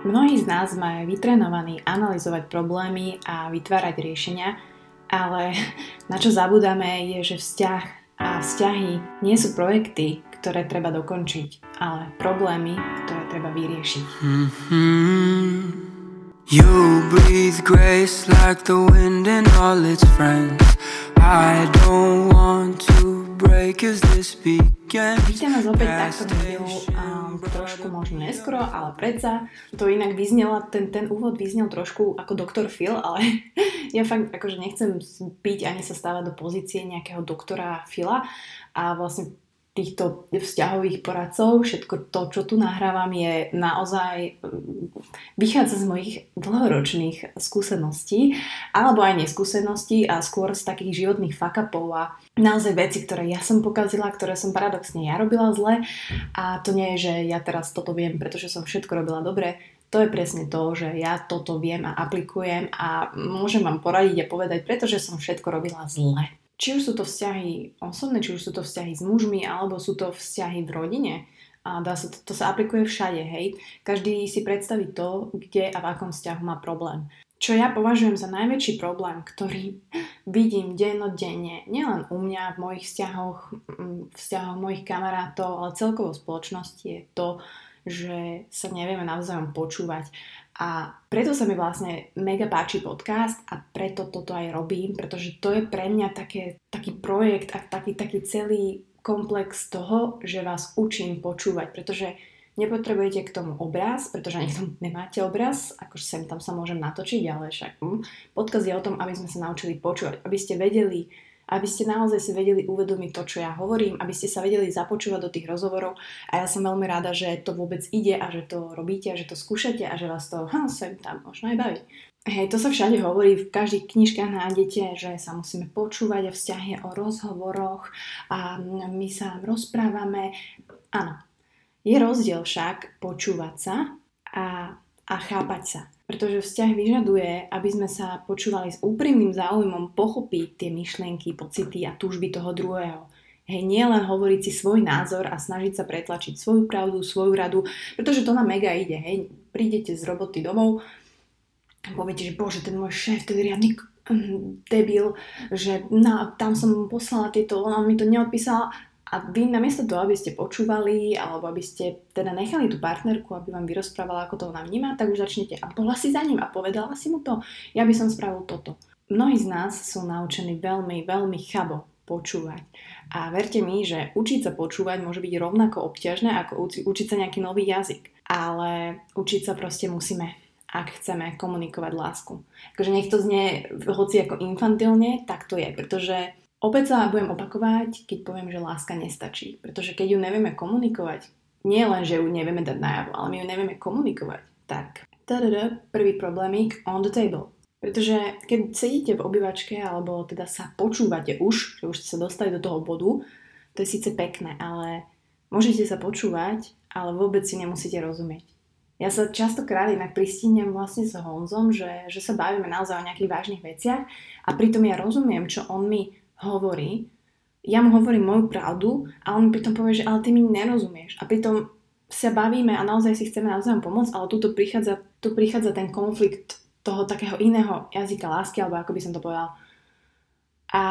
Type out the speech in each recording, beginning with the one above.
Mnohí z nás sme vytrenovaní analyzovať problémy a vytvárať riešenia, ale na čo zabudáme je, že vzťah a vzťahy nie sú projekty, ktoré treba dokončiť, ale problémy, ktoré treba vyriešiť. Mm-hmm. You Vítam vás opäť takto um, trošku možno neskoro, ale predsa. To inak vyznela, ten, ten úvod vyznel trošku ako doktor Phil, ale ja fakt akože nechcem byť ani sa stávať do pozície nejakého doktora Phila. A vlastne týchto vzťahových poradcov, všetko to, čo tu nahrávam, je naozaj, vychádza z mojich dlhoročných skúseností, alebo aj neskúseností a skôr z takých životných fakapov a naozaj veci, ktoré ja som pokazila, ktoré som paradoxne ja robila zle. A to nie je, že ja teraz toto viem, pretože som všetko robila dobre, to je presne to, že ja toto viem a aplikujem a môžem vám poradiť a povedať, pretože som všetko robila zle či už sú to vzťahy osobné, či už sú to vzťahy s mužmi, alebo sú to vzťahy v rodine. A dá sa, to, to sa aplikuje všade, hej. Každý si predstaví to, kde a v akom vzťahu má problém. Čo ja považujem za najväčší problém, ktorý vidím dennodenne, nielen u mňa v mojich vzťahoch, vzťahoch mojich kamarátov, ale celkovo v spoločnosti je to, že sa nevieme navzájom počúvať. A preto sa mi vlastne mega páči podcast a preto toto aj robím, pretože to je pre mňa také, taký projekt a taký, taký celý komplex toho, že vás učím počúvať, pretože nepotrebujete k tomu obraz, pretože ani tam nemáte obraz, akože sem tam sa môžem natočiť, ale však hm, podcast je o tom, aby sme sa naučili počúvať, aby ste vedeli aby ste naozaj si vedeli uvedomiť to, čo ja hovorím, aby ste sa vedeli započúvať do tých rozhovorov a ja som veľmi rada, že to vôbec ide a že to robíte a že to skúšate a že vás to hm, sem tam možno aj baví. Hej, to sa všade hovorí, v každých knižkách nájdete, že sa musíme počúvať a vzťahy o rozhovoroch a my sa rozprávame. Áno, je rozdiel však počúvať sa a, a chápať sa. Pretože vzťah vyžaduje, aby sme sa počúvali s úprimným záujmom pochopiť tie myšlienky, pocity a túžby toho druhého. Hej, nie len hovoriť si svoj názor a snažiť sa pretlačiť svoju pravdu, svoju radu, pretože to nám mega ide. Hej, prídete z roboty domov a poviete, že bože, ten môj šéf, to riadny mm, debil, že na, tam som poslala tieto, on mi to neodpísala a vy namiesto toho, aby ste počúvali alebo aby ste teda nechali tú partnerku, aby vám vyrozprávala, ako to ona vníma, tak už začnete a bola si za ním a povedala si mu to, ja by som spravil toto. Mnohí z nás sú naučení veľmi, veľmi chabo počúvať. A verte mi, že učiť sa počúvať môže byť rovnako obťažné, ako uči, učiť sa nejaký nový jazyk. Ale učiť sa proste musíme, ak chceme komunikovať lásku. Akože nech to znie hoci ako infantilne, tak to je, pretože Opäť sa budem opakovať, keď poviem, že láska nestačí. Pretože keď ju nevieme komunikovať, nie len, že ju nevieme dať najavo, ale my ju nevieme komunikovať, tak tadada, prvý problémik on the table. Pretože keď sedíte v obývačke alebo teda sa počúvate už, že už ste sa dostali do toho bodu, to je síce pekné, ale môžete sa počúvať, ale vôbec si nemusíte rozumieť. Ja sa častokrát inak pristínem vlastne s Honzom, že, že sa bavíme naozaj o nejakých vážnych veciach a pritom ja rozumiem, čo on mi hovorí, ja mu hovorím moju pravdu a on mi pritom povie, že ale ty mi nerozumieš. A pritom sa bavíme a naozaj si chceme navzájom pomôcť, ale tu prichádza, tu prichádza ten konflikt toho takého iného jazyka lásky, alebo ako by som to povedal. A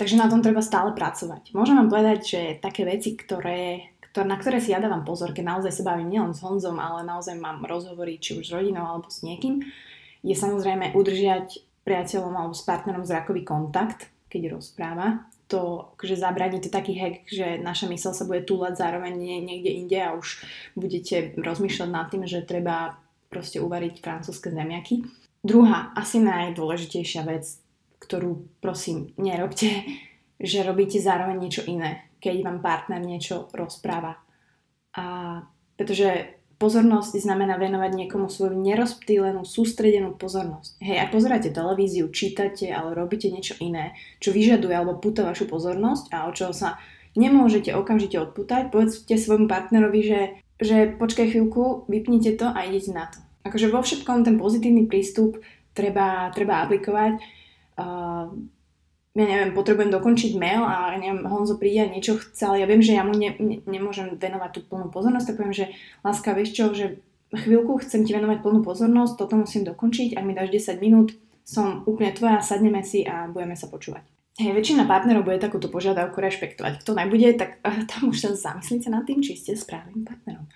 takže na tom treba stále pracovať. Môžem vám povedať, že také veci, ktoré, ktoré, na ktoré si ja dávam pozor, keď naozaj sa bavím nielen s Honzom, ale naozaj mám rozhovory či už s rodinou alebo s niekým, je samozrejme udržiať priateľom alebo s partnerom zrakový kontakt, keď rozpráva. To, že zabraní to taký hack, že naša mysl sa bude túlať zároveň niekde inde a už budete rozmýšľať nad tým, že treba proste uvariť francúzske zemiaky. Druhá, asi najdôležitejšia vec, ktorú prosím nerobte, že robíte zároveň niečo iné, keď vám partner niečo rozpráva. A pretože Pozornosť znamená venovať niekomu svoju nerozptýlenú, sústredenú pozornosť. Hej, ak pozeráte televíziu, čítate, ale robíte niečo iné, čo vyžaduje alebo púta vašu pozornosť a od čoho sa nemôžete okamžite odputať, povedzte svojmu partnerovi, že, že počkaj chvíľku, vypnite to a idete na to. Akože vo všetkom ten pozitívny prístup treba, treba aplikovať. Uh, ja neviem, potrebujem dokončiť mail a neviem, Honzo príde a niečo chce, ale ja viem, že ja mu ne, ne, nemôžem venovať tú plnú pozornosť, tak poviem, že láska, vieš čo, že chvíľku chcem ti venovať plnú pozornosť, toto musím dokončiť, ak mi dáš 10 minút, som úplne tvoja, sadneme si a budeme sa počúvať. Hej, väčšina partnerov bude takúto požiadavku rešpektovať. Kto nebude, tak uh, tam už sa zamyslíte nad tým, či ste správnym partnerom.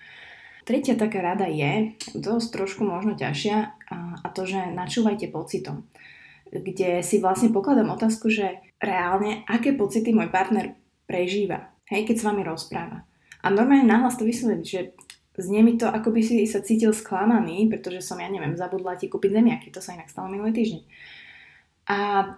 Tretia taká rada je, dosť trošku možno ťažšia, a, a to, že načúvajte pocitom. Kde si vlastne pokladám otázku, že reálne, aké pocity môj partner prežíva, hej, keď s vami rozpráva. A normálne nahlas to vysvetliť, že znie mi to, ako by si sa cítil sklamaný, pretože som, ja neviem, zabudla ti kúpiť zemiaky, to sa inak stalo minulý týždeň. A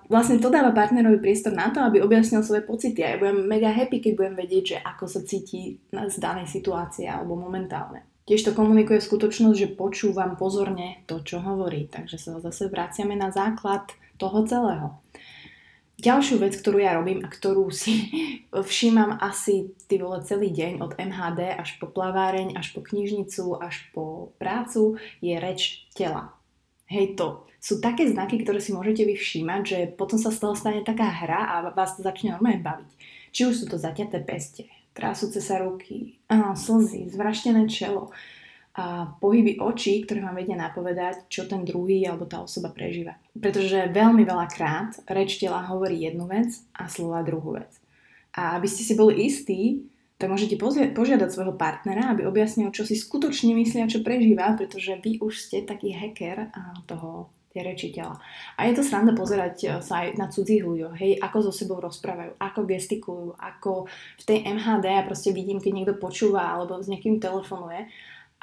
vlastne to dáva partnerovi priestor na to, aby objasnil svoje pocity. A ja budem mega happy, keď budem vedieť, že ako sa cíti z danej situácie alebo momentálne. Tiež to komunikuje skutočnosť, že počúvam pozorne to, čo hovorí. Takže sa zase vraciame na základ toho celého. Ďalšiu vec, ktorú ja robím a ktorú si všímam asi ty vole celý deň od MHD až po plaváreň, až po knižnicu, až po prácu, je reč tela. Hej to, sú také znaky, ktoré si môžete vy všímať, že potom sa z toho stane taká hra a vás to začne normálne baviť. Či už sú to zaťaté peste, trásúce sa ruky, slzy, zvraštené čelo a pohyby očí, ktoré vám vedia napovedať, čo ten druhý alebo tá osoba prežíva. Pretože veľmi veľakrát reč tela hovorí jednu vec a slova druhú vec. A aby ste si boli istí, tak môžete požiadať svojho partnera, aby objasnil, čo si skutočne myslia, čo prežíva, pretože vy už ste taký hacker toho tie reči tela. A je to sranda pozerať eh, sa aj na cudzích ľuďoch, hej, ako so sebou rozprávajú, ako gestikulujú, ako v tej MHD ja proste vidím, keď niekto počúva alebo s niekým telefonuje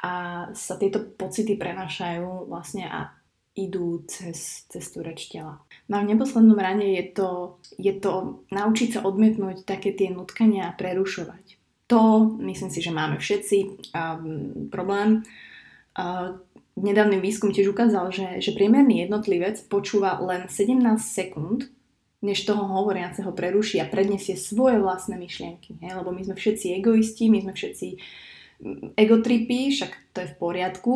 a sa tieto pocity prenášajú vlastne a idú cez, cez tú reč tela. No a v neposlednom rade je to, je to naučiť sa odmietnúť také tie nutkania a prerušovať. To myslím si, že máme všetci um, problém. Uh, nedávny výskum tiež ukázal, že, že priemerný jednotlivec počúva len 17 sekúnd, než toho hovoriaceho preruší a predniesie svoje vlastné myšlienky. He? Lebo my sme všetci egoisti, my sme všetci mm, egotripy, však to je v poriadku,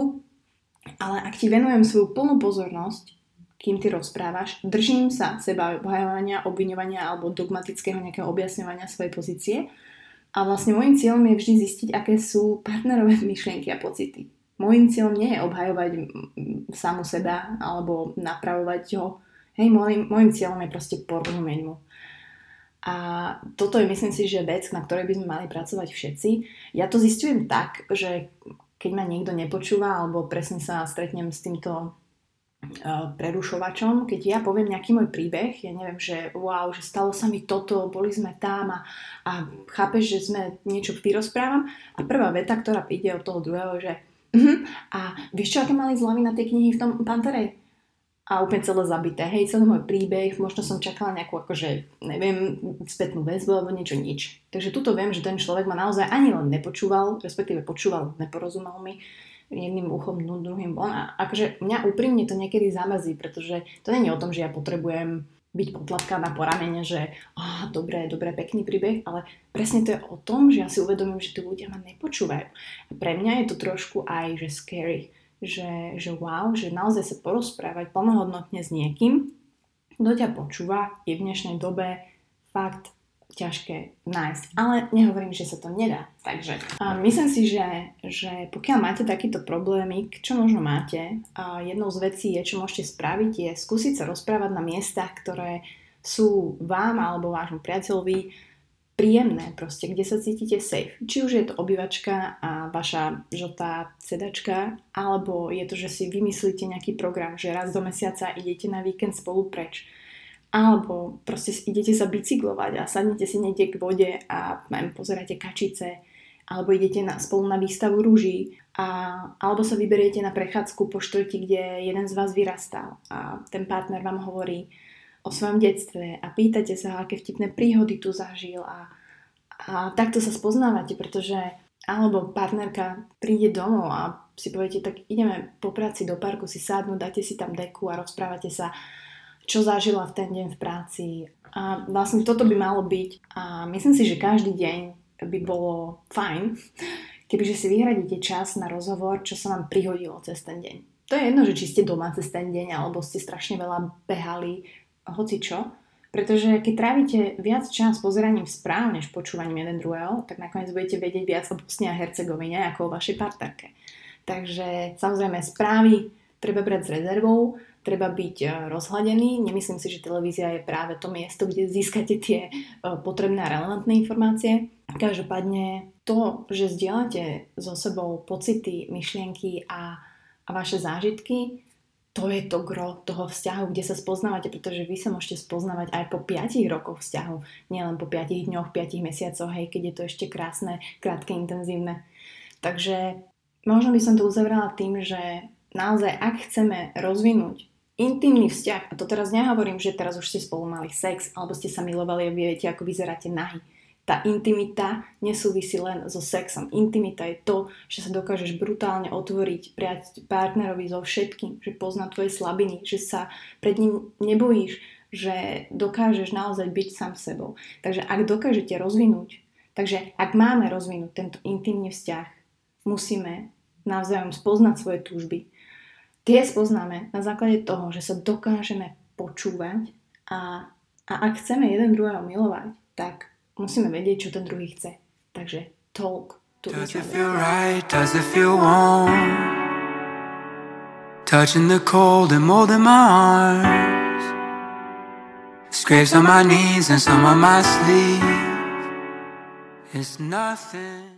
ale ak ti venujem svoju plnú pozornosť, kým ty rozprávaš, držím sa seba obhajovania, obviňovania alebo dogmatického nejakého objasňovania svojej pozície a vlastne môjim cieľom je vždy zistiť, aké sú partnerové myšlienky a pocity. Môjim cieľom nie je obhajovať samu seba alebo napravovať ho. Hej, môjim, môjim cieľom je proste porozumieť mu. A toto je myslím si, že vec, na ktorej by sme mali pracovať všetci. Ja to zistujem tak, že keď ma niekto nepočúva alebo presne sa stretnem s týmto uh, prerušovačom, keď ja poviem nejaký môj príbeh, ja neviem, že wow, že stalo sa mi toto, boli sme tam a, a chápeš, že sme niečo vyrozprávam a prvá veta, ktorá príde od toho druhého, že Uh-huh. A vieš čo, aké mali zľavy na tej knihy v tom Pantere? A úplne celé zabité. Hej, celý môj príbeh, možno som čakala nejakú, akože, neviem, spätnú väzbu alebo niečo, nič. Takže tuto viem, že ten človek ma naozaj ani len nepočúval, respektíve počúval, neporozumel mi jedným uchom, druhým von. A akože mňa úprimne to niekedy zamazí, pretože to je o tom, že ja potrebujem byť potlapkaná po ramene, že oh, dobré, dobré, pekný príbeh, ale presne to je o tom, že ja si uvedomím, že tí ľudia ma nepočúvajú. A pre mňa je to trošku aj, že scary, že, že wow, že naozaj sa porozprávať plnohodnotne s niekým, kto ťa počúva, je v dnešnej dobe fakt ťažké nájsť. Ale nehovorím, že sa to nedá. Takže a myslím si, že, že pokiaľ máte takýto problémy, čo možno máte, a jednou z vecí je, čo môžete spraviť, je skúsiť sa rozprávať na miestach, ktoré sú vám alebo vášmu priateľovi príjemné, proste, kde sa cítite safe. Či už je to obývačka a vaša žltá sedačka, alebo je to, že si vymyslíte nejaký program, že raz do mesiaca idete na víkend spolu preč alebo proste idete sa bicyklovať a sadnete si niekde k vode a neviem, pozeráte kačice, alebo idete na, spolu na výstavu rúží, a, alebo sa vyberiete na prechádzku po štvrti, kde jeden z vás vyrastal a ten partner vám hovorí o svojom detstve a pýtate sa, aké vtipné príhody tu zažil a, a takto sa spoznávate, pretože alebo partnerka príde domov a si poviete, tak ideme po práci do parku si sadnúť, dáte si tam deku a rozprávate sa čo zažila v ten deň v práci. A vlastne toto by malo byť. A myslím si, že každý deň by bolo fajn, kebyže si vyhradíte čas na rozhovor, čo sa vám prihodilo cez ten deň. To je jedno, že či ste doma cez ten deň, alebo ste strašne veľa behali, hoci čo. Pretože keď trávite viac čas pozeraním správ, než počúvaním jeden druhého, tak nakoniec budete vedieť viac o Bosne a Hercegovine ako o vašej partnerke. Takže samozrejme správy treba brať s rezervou, treba byť e, rozhľadený. Nemyslím si, že televízia je práve to miesto, kde získate tie e, potrebné a relevantné informácie. Každopádne to, že zdieľate so sebou pocity, myšlienky a, a vaše zážitky, to je to gro toho vzťahu, kde sa spoznávate, pretože vy sa môžete spoznávať aj po 5 rokoch vzťahu, nielen po 5 dňoch, 5 mesiacoch, hej, keď je to ešte krásne, krátke, intenzívne. Takže možno by som to uzavrela tým, že naozaj, ak chceme rozvinúť intimný vzťah, a to teraz nehovorím, že teraz už ste spolu mali sex, alebo ste sa milovali a viete, ako vyzeráte nahy tá intimita nesúvisí len so sexom. Intimita je to, že sa dokážeš brutálne otvoriť partnerovi so všetkým, že pozná tvoje slabiny, že sa pred ním nebojíš, že dokážeš naozaj byť sám sebou. Takže ak dokážete rozvinúť, takže ak máme rozvinúť tento intimný vzťah, musíme navzájom spoznať svoje túžby. Tie spoznáme na základe toho, že sa dokážeme počúvať a, a ak chceme jeden druhého milovať, tak musíme vedieť, čo ten druhý chce. Takže talk to Does it feel right? Does it feel warm? Touching the cold and molding my arms Scrapes on my knees and some on my sleeve It's nothing